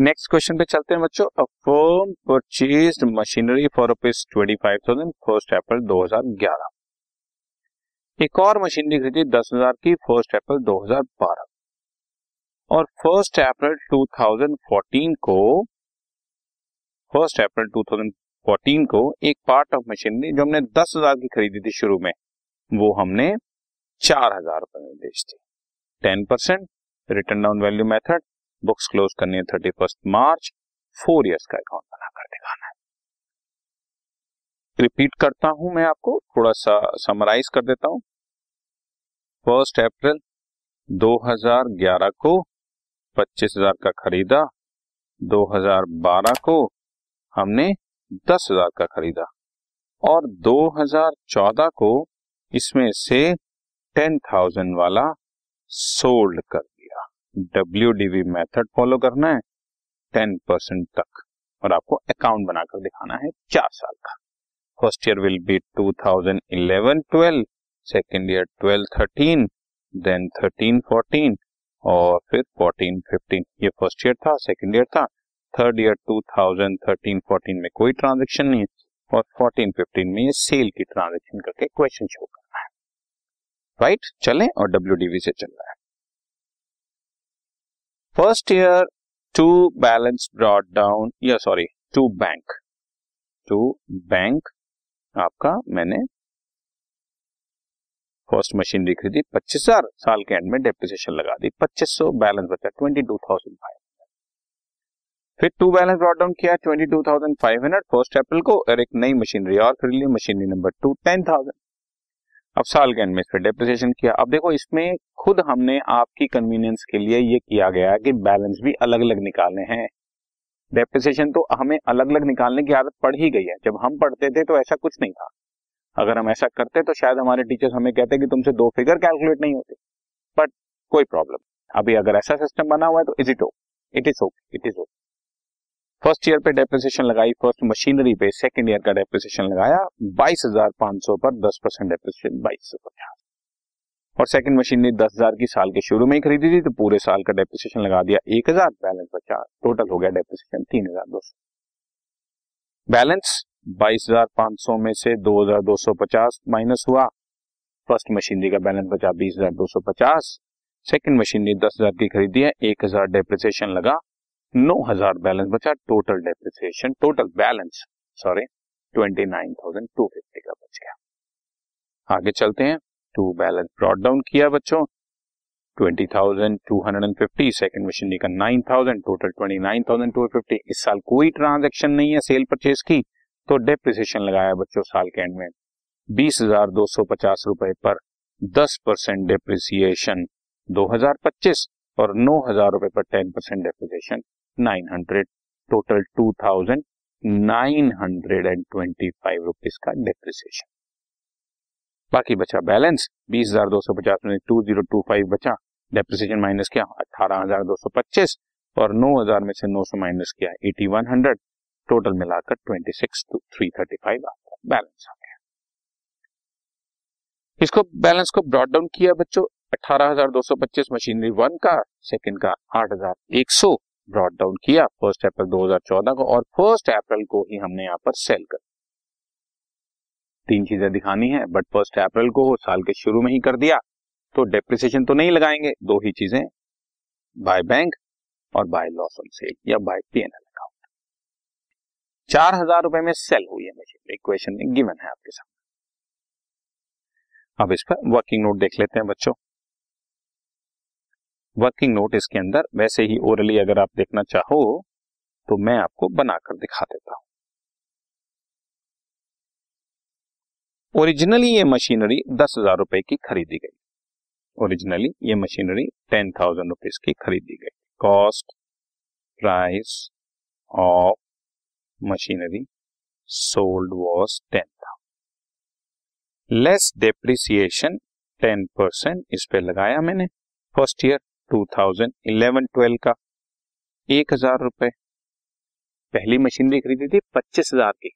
Next question पे चलते हैं बच्चों। A firm purchase machinery for rupees twenty five thousand first April दो हज़ार ग्यारह एक और मशीनरी खरीदी दस हज़ार की फ़र्स्ट अप्रैल दो हज़ार बारह और first April two thousand fourteen को first April two thousand fourteen को एक पार्ट ऑफ़ मशीनरी जो हमने दस हज़ार की खरीदी थी शुरू में, वो हमने चार हज़ार रुपए में बेच दी। Ten percent return down value method books close करनी है thirty first March four years का अकाउंट बनाकर दिखाना है। रिपीट करता हूँ मैं आपको थोड़ा सा समराइज कर देता हूँ। फ़र्स्ट अप्रैल 2011 को 25,000 का खरीदा 2012 को हमने 10,000 का खरीदा और 2014 को इसमें से 10,000 वाला सोल्ड कर डब्ल्यू डीवी मेथड फॉलो करना है टेन परसेंट तक। और आपको अकाउंट बनाकर दिखाना है चार साल का। First year will be two thousand eleven twelve second year twelve thirteen then thirteen fourteen और फिर फोर्टीन फिफ्टीन ये फ़र्स्ट ईयर था सेकेंड ईयर था। Third year two thousand thirteen fourteen में कोई ट्रांजेक्शन नहीं है। और फोर्टीन फिफ्टीन में ये सेल की ट्रांजेक्शन करके क्वेश्चन शो करना है। Right right? चलें और डब्ल्यू से चल रहा है। First year to balance brought down या sorry to bank to bank आपका मैंने फ़र्स्ट मशीनरी खरीदी पच्चीस हज़ार साल के एंड में डेप्रिसिएशन लगा दी, पच्चीस सौ बैलेंस बचा ट्वेंटी टू थाउज़ेंड फाइव फिर टू बैलेंस ब्रॉड डाउन किया twenty two thousand five hundred first April को, और एक नई मशीनरी और खरीद ली machinery number two ten thousand अब साल के एंड में फिर डेप्रिसिएशन किया। अब देखो, इसमें खुद हमने आपकी कन्वीनियंस के लिए ये किया गया है कि बैलेंस भी अलग अलग निकालने हैं। डेप्रिसिएशन तो हमें अलग अलग निकालने की आदत पड़ ही गई है। जब हम पढ़ते थे तो ऐसा कुछ नहीं था। अगर हम ऐसा करते तो शायद हमारे टीचर्स हमें कहते कि तुमसे दो फिगर कैलकुलेट नहीं होते। बट कोई प्रॉब्लम अभी अगर ऐसा सिस्टम बना हुआ है तो is it okay it is okay it is okay first year पे डेप्रिसिएशन लगाई फ़र्स्ट मशीनरी पे सेकंड ईयर का डेप्रिसिएशन लगाया, बाईस हज़ार पाँच सौ पर दस परसेंट डेप्रिसिएशन बाईस सौ पचास और सेकंड मशीनरी दस हज़ार की साल के शुरू में ही खरीदी थी तो पूरे साल का डेप्रिसिएशन लगा दिया एक हज़ार बैलेंस पचास टोटल हो गया डेप्रिसिएशन तीन हज़ार दो सौ। बैलेंस बाईस हज़ार पाँच सौ में से दो हज़ार दो सौ पचास माइनस हुआ। फ़र्स्ट मशीनरी का बैलेंस बचा बीस हज़ार दो सौ पचास। सेकेंड मशीनरी दस हज़ार की खरीदी है, एक हज़ार डेप्रिसिएशन लगा। नौ हज़ार बैलेंस बचा total depreciation total balance sorry twenty nine thousand two fifty का बच गया। आगे चलते हैं टू बैलेंस ब्रॉड डाउन किया बच्चों twenty thousand two hundred and fifty second machinery का nine thousand total twenty nine thousand two fifty इस साल कोई ट्रांजेक्शन नहीं है सेल परचेज की तो डेप्रिसिएशन लगाया बच्चों साल के एंड में, बीस हज़ार दो सौ पचास रुपए पर दस परसेंट डेप्रिसिएशन दो हज़ार पच्चीस और नौ हज़ार रुपए पर ten percent depreciation nine hundred total two thousand nine hundred and twenty five rupees का डेप्रिसिएशन बाकी बचा बैलेंस बीस हज़ार दो सौ पचास में टू ज़ीरो टू फाइव बचा डेप्रिसिएशन माइनस किया अठारह हज़ार दो सौ पच्चीस और नौ हज़ार में से नौ सौ माइनस किया एटी वन हंड्रेड टोटल मिलाकर twenty six two three thirty five आपका बैलेंस आ गया। इसको बैलेंस को ब्रॉड डाउन किया बच्चों, अठारह हज़ार दो सौ पच्चीस मशीनरी वन का सेकंड का आठ हज़ार एक सौ ब्रॉड डाउन किया फ़र्स्ट अप्रैल 2014 को और फ़र्स्ट अप्रैल को ही हमने यहाँ पर सेल कर। तीन चीज़ें दिखानी है बट फ़र्स्ट अप्रैल को साल के शुरू में ही कर दिया तो डेप्रिसिएशन तो नहीं लगाएँगे, दो ही चीज़ें बाय बैंक और बाय लॉस ऑन सेल या by P N L account चार हज़ार रुपए में सेल हुई है मशीन इक्वेशन में गिवन है आपके सामने। अब इस पर वर्किंग नोट देख लेते हैं बच्चों। वर्किंग नोट इसके अंदर, वैसे ही ओरली अगर आप देखना चाहो तो मैं आपको बनाकर दिखा देता हूँ। ओरिजिनली ये मशीनरी दस हज़ार रुपए की खरीदी गई। ओरिजिनली ये मशीनरी टेन थाउज़ेंड रुपीज़ की खरीदी गई। Cost price of machinery sold was ten thousand less depreciation ten percent इस पे लगाया मैंने। फ़र्स्ट ईयर 2011-12 का, एक हज़ार रुपए। पहली मशीनरी खरीदी थी पच्चीस हज़ार की।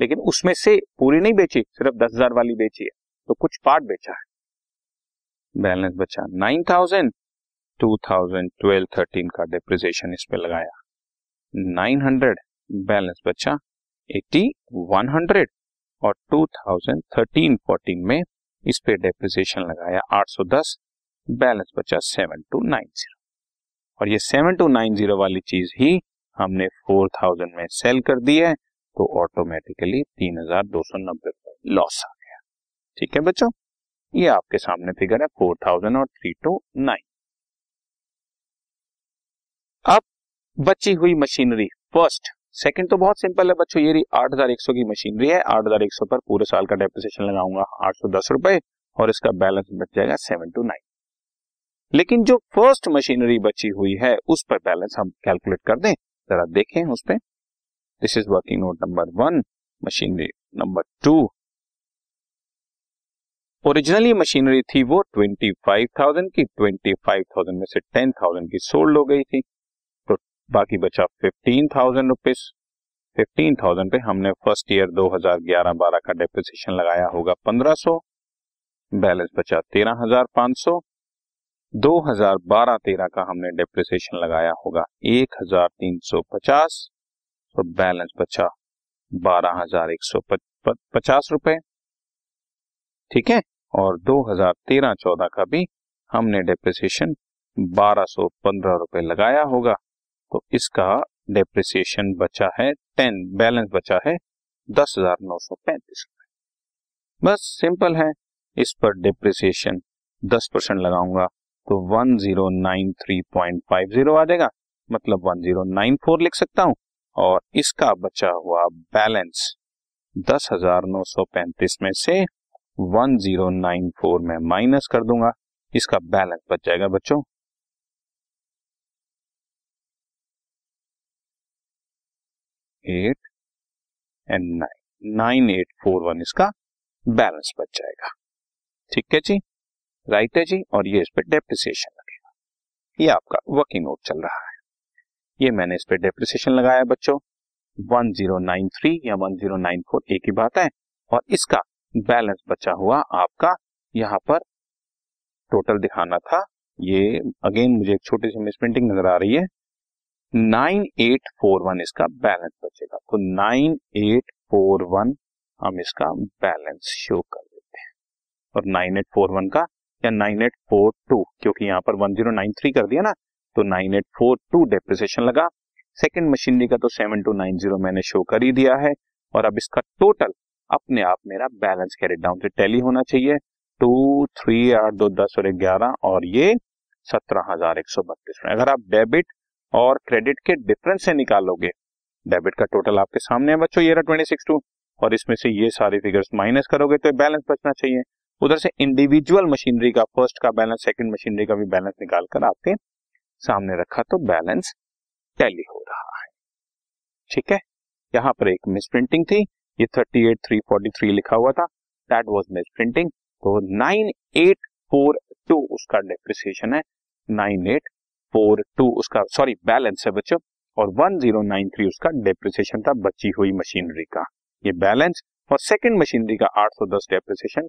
लेकिन उसमें से पूरी नहीं बेची, सिर्फ़ दस हज़ार वाली बेची है तो कुछ पार्ट बेचा है। बैलेंस बचा। Nine thousand two thousand twelve thirteen का डिप्रिसिएशन इस पे लगाया। नाइन हंड्रेड बैलेंस बचा। एटी वन हंड्रेड और टू थाउज़ेंड थर्टीन फोर्टीन में इस पे डेप्रिसिएशन लगाया। आठ सौ दस बैलेंस बचा सेवन टू नाइन ज़ीरो। और ये सेवन टू नाइन ज़ीरो वाली चीज़ ही हमने फोर थाउज़ेंड में सेल कर दी है तो ऑटोमेटिकली तीन हज़ार दो सौ नब्बे लॉस आ गया। ठीक है बच्चों? ये आपके सामने फिगर है फोर थाउज़ेंड और थ्री टू नाइन। अब बची हुई मशीनरी फ़र्स्ट सेकंड तो बहुत सिंपल है बच्चों, ये एक सौ की मशीनरी है, आठ हज़ार एक सौ पर पूरे साल का डेप्रिसिएशन लगाऊँगा आठ सौ दस रुपए, और इसका बैलेंस बच जाएगा सेवन टू नाइन। लेकिन जो फ़र्स्ट मशीनरी बची हुई है, उस पर बैलेंस हम कैलकुलेट कर दें। जरा देखें उस पर this is working note number one machinery number two originally machinery थी वो ट्वेंटी फाइव थाउज़ेंड की ट्वेंटी फाइव थाउज़ेंड में से टेन थाउज़ेंड की सोल्ड हो गई थी। तो बाकी बचा fifteen thousand rupees fifteen thousand पे हमने फ़र्स्ट ईयर दो हज़ार ग्यारह बारह का डेप्रिसिएशन लगाया होगा पंद्रह सौ। बैलेंस बचा तेरह हज़ार पाँच सौ दो हज़ार बारह तेरह का हमने डेप्रिसिएशन लगाया होगा। एक हज़ार तीन सौ पचास तो बैलेंस बचा बारह हज़ार एक सौ पचास रुपए। ठीक है? और 2013-14 का भी हमने डेप्रिसिएशन 1215 रुपए लगाया होगा। तो इसका डेप्रिसिएशन बचा है टेन बैलेंस बचा है दस हज़ार नौ सौ पैंतीस रुपए। बस सिंपल है। इस पर डेप्रिसिएशन दस परसेंट लगाऊँगा। तो one zero nine three point five zero आ जाएगा। मतलब वन ज़ीरो नाइन फोर लिख सकता हूँ। और इसका बचा हुआ बैलेंस दस हज़ार नौ सौ पैंतीस में से वन ज़ीरो नाइन फोर में माइनस कर दूँगा। इसका बैलेंस बच जाएगा बच्चों। Eight and nine nine eight four one इसका बैलेंस बच जाएगा। ठीक है जी? राइट है जी, और ये इस पर डेप्रिसिएशन लगेगा। ये आपका वर्किंग नोट चल रहा है। ये मैंने इस पर डेप्रिसिएशन लगाया बच्चों। वन ज़ीरो नाइन थ्री या वन ज़ीरो नाइन फोर एक ही बात है, और इसका बैलेंस बचा हुआ आपका यहाँ पर टोटल दिखाना था। ये अगेन मुझे एक छोटी सी मिसप्रिंटिंग नज़र आ रही है। नाइन एट फोर वन इसका बैलेंस बचेगा। तो नाइन एट फोर वन हम इसका बैलेंस शो कर देते हैं। और नाइन एट फोर वन का या नाइन एट फोर टू, क्योंकि यहाँ पर वन ज़ीरो नाइन थ्री कर दिया ना तो nine eight four two depreciation लगा। सेकेंड मशीनरी का तो सेवन टू नाइन ज़ीरो मैंने शो कर ही दिया है, और अब इसका टोटल अपने आप मेरा बैलेंस कैरेट डाउन से टैली होना चाहिए। टू थ्री आठ, दो, दस और ग्यारह, और ये सत्रह हज़ार एक सौ बत्तीस। अगर आप डेबिट और क्रेडिट के डिफरेंस से निकालोगे डेबिट का टोटल आपके सामने है, बच्चों, ये रहा ट्वेंटी सिक्स टू और इसमें से ये सारी फिगर्स माइनस करोगे तो बैलेंस बचना चाहिए। उधर से इंडिविजुअल मशीनरी का फ़र्स्ट का बैलेंस सेकंड मशीनरी का भी बैलेंस निकाल कर आपके सामने रखा तो बैलेंस टैली हो रहा है। ठीक है? यहाँ पर एक मिस प्रिंटिंग थी, ये thirty eight three forty three लिखा हुआ था। दैट वॉज़ मिस प्रिंटिंग तो नाइन एट फोर टू उसका डेप्रिसिएशन है। नाइन एट फोर टू उसका सॉरी बैलेंस है बच्चों, और वन ज़ीरो नाइन थ्री उसका डेप्रिसिएशन था, बची हुई मशीनरी का। ये बैलेंस और सेकेंड मशीनरी का आठ सौ दस डेप्रिसिएशन